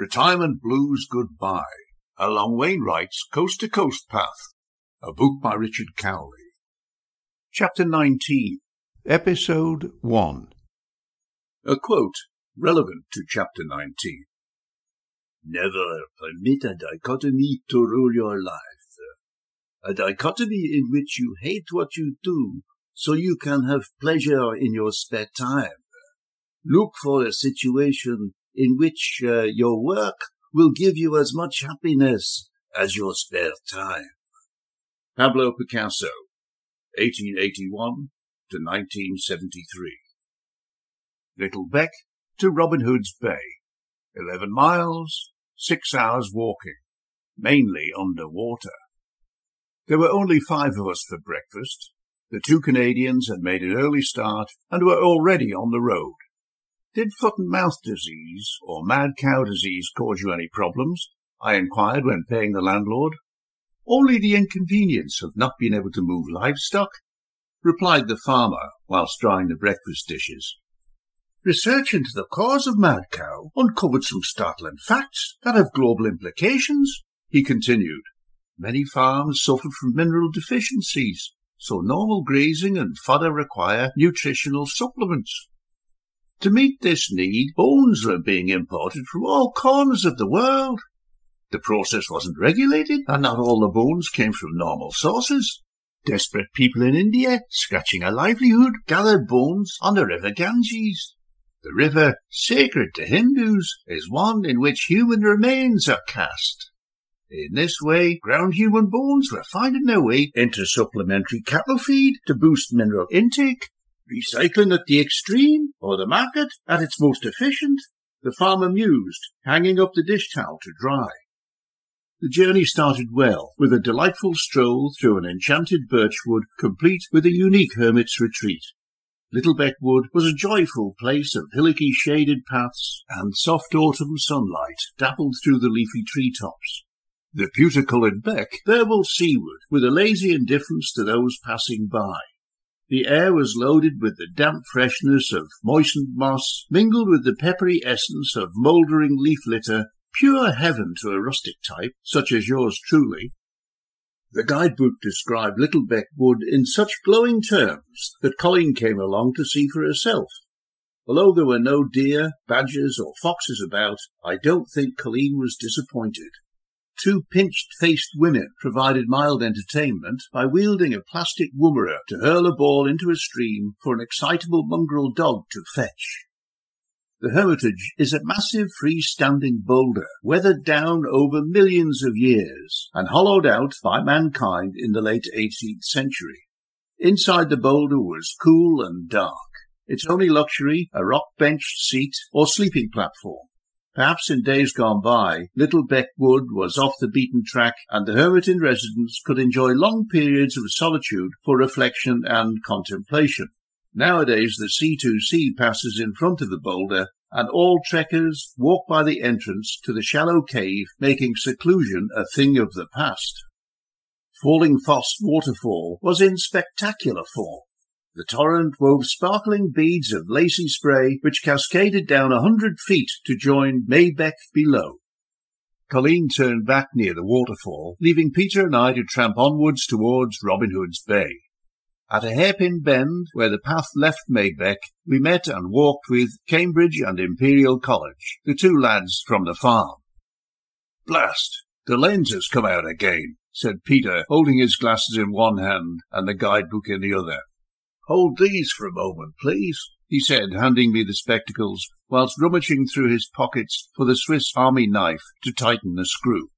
Retirement Blues Goodbye, along Wainwright's Coast to Coast Path, a book by Richard Cowley. Chapter 19, Episode 1. A quote relevant to Chapter 19. Never permit a dichotomy to rule your life. A dichotomy in which you hate what you do so you can have pleasure in your spare time. Look for a situation in which uh, your work will give you as much happiness as your spare time. Pablo Picasso, 1881 to 1973. Little Beck to Robin Hood's Bay, 11 miles, 6 hours walking, mainly under water. There were only five of us for breakfast. The two Canadians had made an early start and were already on the road. Did foot and mouth disease or mad cow disease cause you any problems? I inquired when paying the landlord. Only the inconvenience of not being able to move livestock, replied the farmer whilst drying the breakfast dishes. Research into the cause of mad cow uncovered some startling facts that have global implications, he continued. Many farms suffered from mineral deficiencies, so normal grazing and fodder require nutritional supplements. To meet this need, bones were being imported from all corners of the world. The process wasn't regulated, and not all the bones came from normal sources. Desperate people in India, scratching a livelihood, gathered bones on the river Ganges. The river, sacred to Hindus, is one in which human remains are cast. In this way, ground human bones were finding their way into supplementary cattle feed to boost mineral intake recycling at the extreme, or the market at its most efficient, the farmer mused, hanging up the dish towel to dry. The journey started well, with a delightful stroll through an enchanted birch wood complete with a unique hermit's retreat. Little Beckwood was a joyful place of hillocky shaded paths, and soft autumn sunlight dappled through the leafy tree tops. The pewter-coloured beck burbled seaward with a lazy indifference to those passing by. The air was loaded with the damp freshness of moistened moss, mingled with the peppery essence of mouldering leaf litter, pure heaven to a rustic type, such as yours truly. The guidebook described Little Beck Wood in such glowing terms that Colleen came along to see for herself. Although there were no deer, badgers, or foxes about, I don't think Colleen was disappointed. Two pinched-faced women provided mild entertainment by wielding a plastic woomera to hurl a ball into a stream for an excitable mongrel dog to fetch. The Hermitage is a massive freestanding boulder, weathered down over millions of years and hollowed out by mankind in the late 18th century. Inside the boulder was cool and dark. Its only luxury, a rock bench seat or sleeping platform. Perhaps in days gone by, Little Beck Wood was off the beaten track, and the hermit in residence could enjoy long periods of solitude for reflection and contemplation. Nowadays, the C2C passes in front of the boulder, and all trekkers walk by the entrance to the shallow cave, making seclusion a thing of the past. Falling Foss Waterfall was in spectacular form. The torrent wove sparkling beads of lacy spray which cascaded down a hundred feet to join Maybeck below. Colleen turned back near the waterfall, leaving Peter and I to tramp onwards towards Robin Hood's Bay. At a hairpin bend where the path left Maybeck, we met and walked with Cambridge and Imperial College, the two lads from the farm. Blast! The lens has come out again, said Peter, holding his glasses in one hand and the guidebook in the other. Hold these for a moment, please, he said, handing me the spectacles, whilst rummaging through his pockets for the Swiss Army knife to tighten the screw.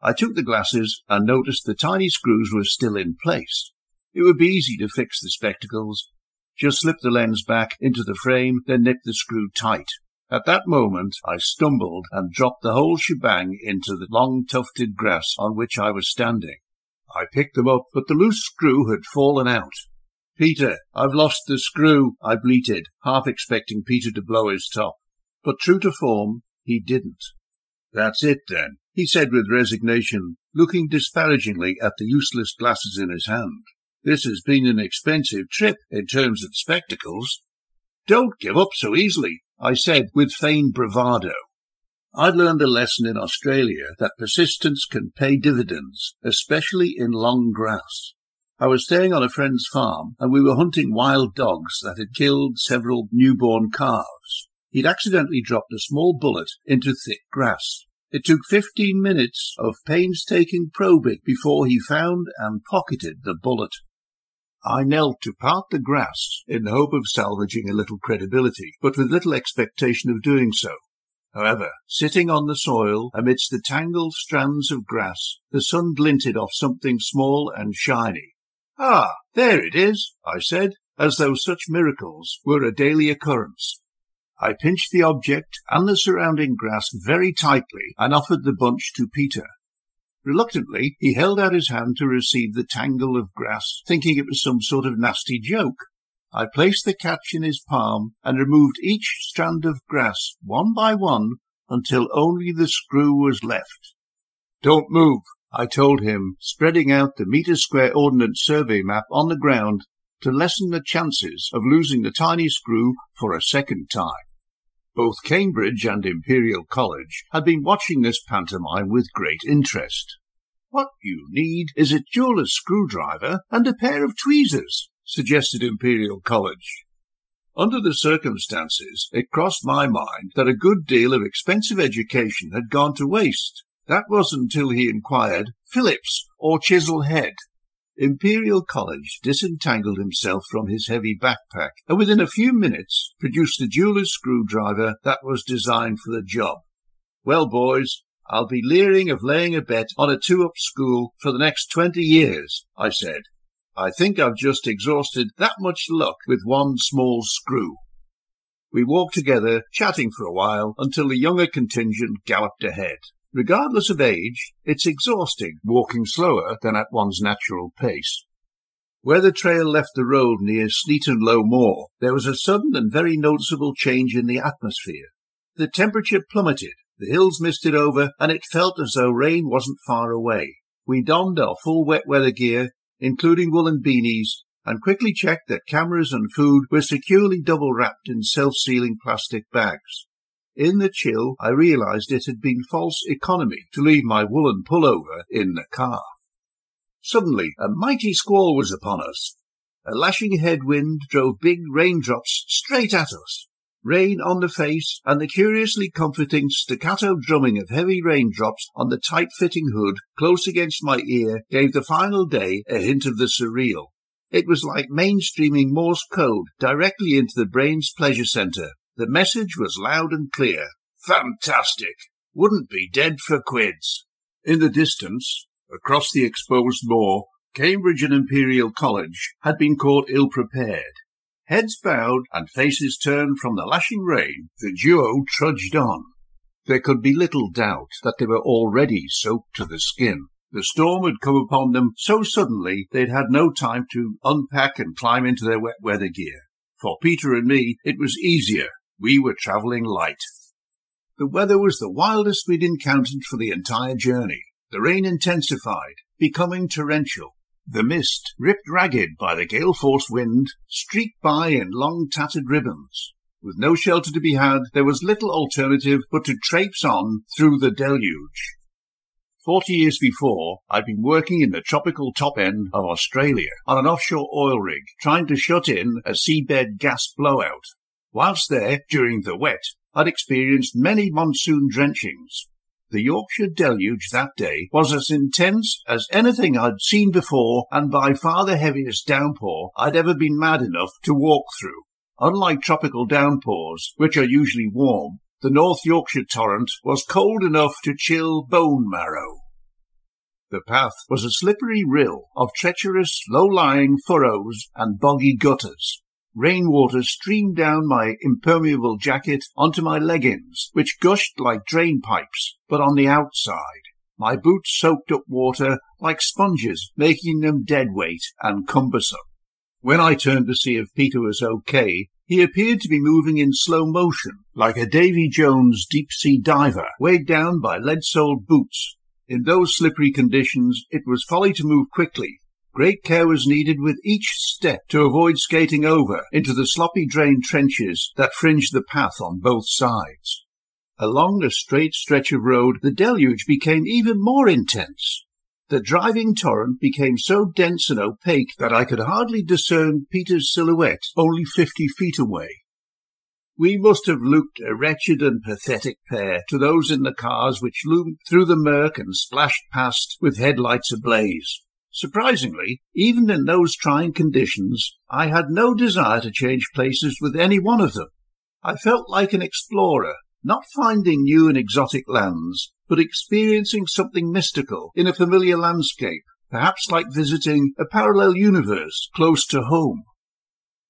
I took the glasses and noticed the tiny screws were still in place. It would be easy to fix the spectacles. Just slip the lens back into the frame, then nip the screw tight. At that moment, I stumbled and dropped the whole shebang into the long tufted grass on which I was standing. I picked them up, but the loose screw had fallen out. Peter, I've lost the screw, I bleated, half expecting Peter to blow his top. But true to form, he didn't. That's it, then, he said with resignation, looking disparagingly at the useless glasses in his hand. This has been an expensive trip in terms of spectacles. Don't give up so easily, I said with feigned bravado. I'd learned a lesson in Australia that persistence can pay dividends, especially in long grass. I was staying on a friend's farm and we were hunting wild dogs that had killed several newborn calves. He'd accidentally dropped a small bullet into thick grass. It took fifteen minutes of painstaking probing before he found and pocketed the bullet. I knelt to part the grass in the hope of salvaging a little credibility, but with little expectation of doing so. However, sitting on the soil amidst the tangled strands of grass, the sun glinted off something small and shiny. Ah, there it is, I said, as though such miracles were a daily occurrence. I pinched the object and the surrounding grass very tightly and offered the bunch to Peter. Reluctantly, he held out his hand to receive the tangle of grass, thinking it was some sort of nasty joke. I placed the catch in his palm and removed each strand of grass one by one until only the screw was left. Don't move, I told him, spreading out the metre square ordnance survey map on the ground to lessen the chances of losing the tiny screw for a second time. Both Cambridge and Imperial College had been watching this pantomime with great interest. What you need is a jeweler's screwdriver and a pair of tweezers, suggested Imperial College. Under the circumstances, it crossed my mind that a good deal of expensive education had gone to waste. That wasn't until he inquired, Phillips or Chisel Head. Imperial College disentangled himself from his heavy backpack and within a few minutes produced the jeweler's screwdriver that was designed for the job. Well, boys, I'll be leering of laying a bet on a two-up school for the next twenty years, I said. I think I've just exhausted that much luck with one small screw. We walked together, chatting for a while, until the younger contingent galloped ahead. Regardless of age, it's exhausting walking slower than at one's natural pace. Where the trail left the road near Sneaton Low Moor, there was a sudden and very noticeable change in the atmosphere. The temperature plummeted, the hills misted over, and it felt as though rain wasn't far away. We donned our full wet weather gear including woolen beanies, and quickly checked that cameras and food were securely double wrapped in self-sealing plastic bags. In the chill, I realized it had been false economy to leave my woolen pullover in the car. Suddenly, a mighty squall was upon us. A lashing headwind drove big raindrops straight at us. Rain on the face and the curiously comforting staccato drumming of heavy raindrops on the tight-fitting hood close against my ear gave the final day a hint of the surreal. It was like mainstreaming Morse code directly into the brain's pleasure center. The message was loud and clear. Fantastic! Wouldn't be dead for quids. In the distance, across the exposed moor, Cambridge and Imperial College had been caught ill prepared. Heads bowed and faces turned from the lashing rain, the duo trudged on. There could be little doubt that they were already soaked to the skin. The storm had come upon them so suddenly they'd had no time to unpack and climb into their wet weather gear. For Peter and me, it was easier. We were travelling light. The weather was the wildest we'd encountered for the entire journey. The rain intensified, becoming torrential. The mist, ripped ragged by the gale-force wind, streaked by in long tattered ribbons. With no shelter to be had, there was little alternative but to traipse on through the deluge. Forty years before, I'd been working in the tropical top end of Australia on an offshore oil rig, trying to shut in a seabed gas blowout. Whilst there, during the wet, I'd experienced many monsoon drenchings, the Yorkshire deluge that day was as intense as anything I'd seen before and by far the heaviest downpour I'd ever been mad enough to walk through. Unlike tropical downpours, which are usually warm, the North Yorkshire torrent was cold enough to chill bone marrow. The path was a slippery rill of treacherous, low-lying furrows and boggy gutters. Rainwater streamed down my impermeable jacket onto my leggings, which gushed like drain pipes, but on the outside. My boots soaked up water like sponges, making them dead weight and cumbersome. When I turned to see if Peter was okay, he appeared to be moving in slow motion, like a Davy Jones deep-sea diver, weighed down by lead-soled boots. In those slippery conditions, it was folly to move quickly, Great care was needed with each step to avoid skating over into the sloppy drain trenches that fringed the path on both sides. Along the straight stretch of road, the deluge became even more intense. The driving torrent became so dense and opaque that I could hardly discern Peter's silhouette only fifty feet away. We must have looked a wretched and pathetic pair to those in the cars which loomed through the murk and splashed past with headlights ablaze. Surprisingly, even in those trying conditions, I had no desire to change places with any one of them. I felt like an explorer, not finding new and exotic lands, but experiencing something mystical in a familiar landscape, perhaps like visiting a parallel universe close to home.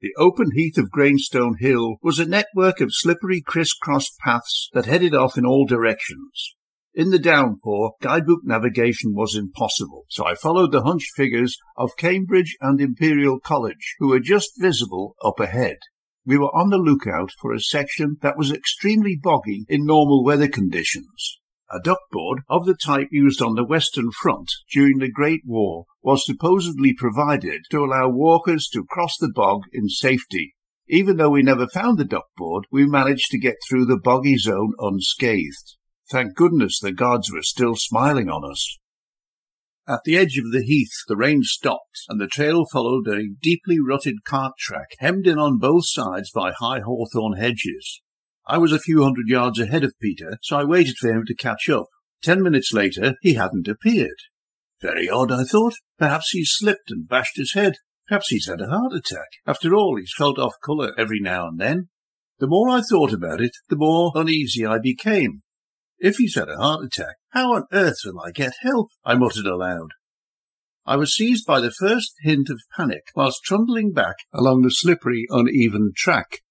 The open heath of Grainstone Hill was a network of slippery criss-cross paths that headed off in all directions. In the downpour, guidebook navigation was impossible, so I followed the hunched figures of Cambridge and Imperial College, who were just visible up ahead. We were on the lookout for a section that was extremely boggy in normal weather conditions. A duckboard of the type used on the Western Front during the Great War was supposedly provided to allow walkers to cross the bog in safety. Even though we never found the duckboard, we managed to get through the boggy zone unscathed. Thank goodness the gods were still smiling on us. At the edge of the heath, the rain stopped, and the trail followed a deeply rutted cart track, hemmed in on both sides by high hawthorn hedges. I was a few hundred yards ahead of Peter, so I waited for him to catch up. Ten minutes later, he hadn't appeared. Very odd, I thought. Perhaps he's slipped and bashed his head. Perhaps he's had a heart attack. After all, he's felt off colour every now and then. The more I thought about it, the more uneasy I became. If he's had a heart attack, how on earth will I get help? I muttered aloud. I was seized by the first hint of panic whilst trundling back along the slippery, uneven track.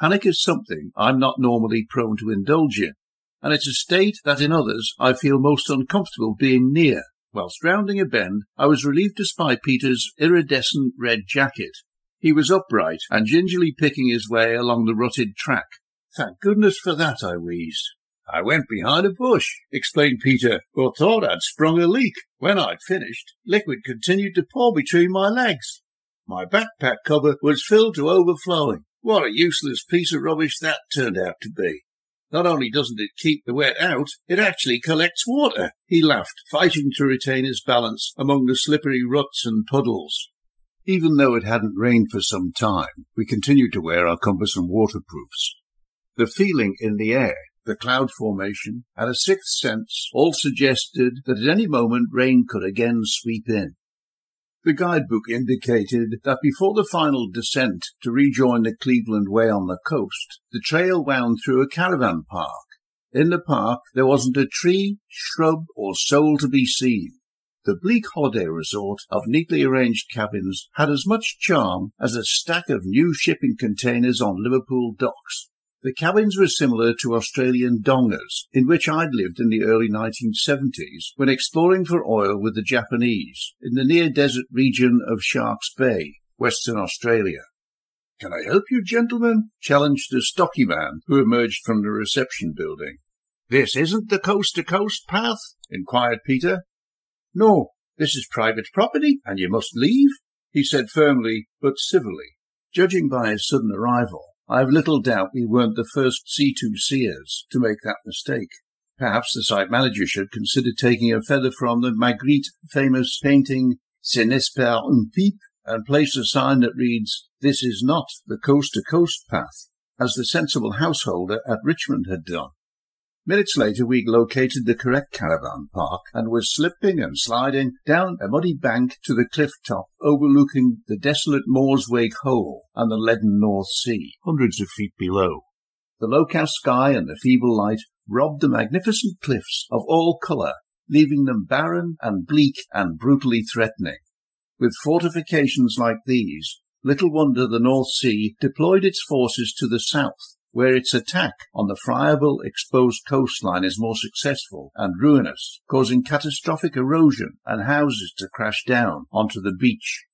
Panic is something I'm not normally prone to indulge in, and it's a state that in others I feel most uncomfortable being near. Whilst rounding a bend, I was relieved to spy Peter's iridescent red jacket. He was upright and gingerly picking his way along the rutted track. Thank goodness for that, I wheezed. I went behind a bush, explained Peter, or thought I'd sprung a leak. When I'd finished, liquid continued to pour between my legs. My backpack cover was filled to overflowing. What a useless piece of rubbish that turned out to be. Not only doesn't it keep the wet out, it actually collects water. He laughed, fighting to retain his balance among the slippery ruts and puddles. Even though it hadn't rained for some time, we continued to wear our cumbersome waterproofs. The feeling in the air, the cloud formation, and a sixth sense all suggested that at any moment rain could again sweep in. The guidebook indicated that before the final descent to rejoin the Cleveland Way on the coast, the trail wound through a caravan park. In the park, there wasn't a tree, shrub, or soul to be seen. The bleak holiday resort of neatly arranged cabins had as much charm as a stack of new shipping containers on Liverpool docks. The cabins were similar to Australian dongas, in which I'd lived in the early 1970s when exploring for oil with the Japanese in the near desert region of Sharks Bay, Western Australia. Can I help you, gentlemen? challenged a stocky man who emerged from the reception building. This isn't the coast to coast path? inquired Peter. No, this is private property, and you must leave, he said firmly but civilly. Judging by his sudden arrival, I've little doubt we weren't the first C2Cers to make that mistake. Perhaps the site manager should consider taking a feather from the Magritte famous painting Ce n'est pas un pipe and place a sign that reads, This is not the coast to coast path, as the sensible householder at Richmond had done. Minutes later, we located the correct caravan park and were slipping and sliding down a muddy bank to the cliff top overlooking the desolate Maw Wyke Hole and the leaden North Sea, hundreds of feet below. The low-cast sky and the feeble light robbed the magnificent cliffs of all colour, leaving them barren and bleak and brutally threatening. With fortifications like these, little wonder the North Sea deployed its forces to the south where its attack on the friable exposed coastline is more successful and ruinous, causing catastrophic erosion and houses to crash down onto the beach.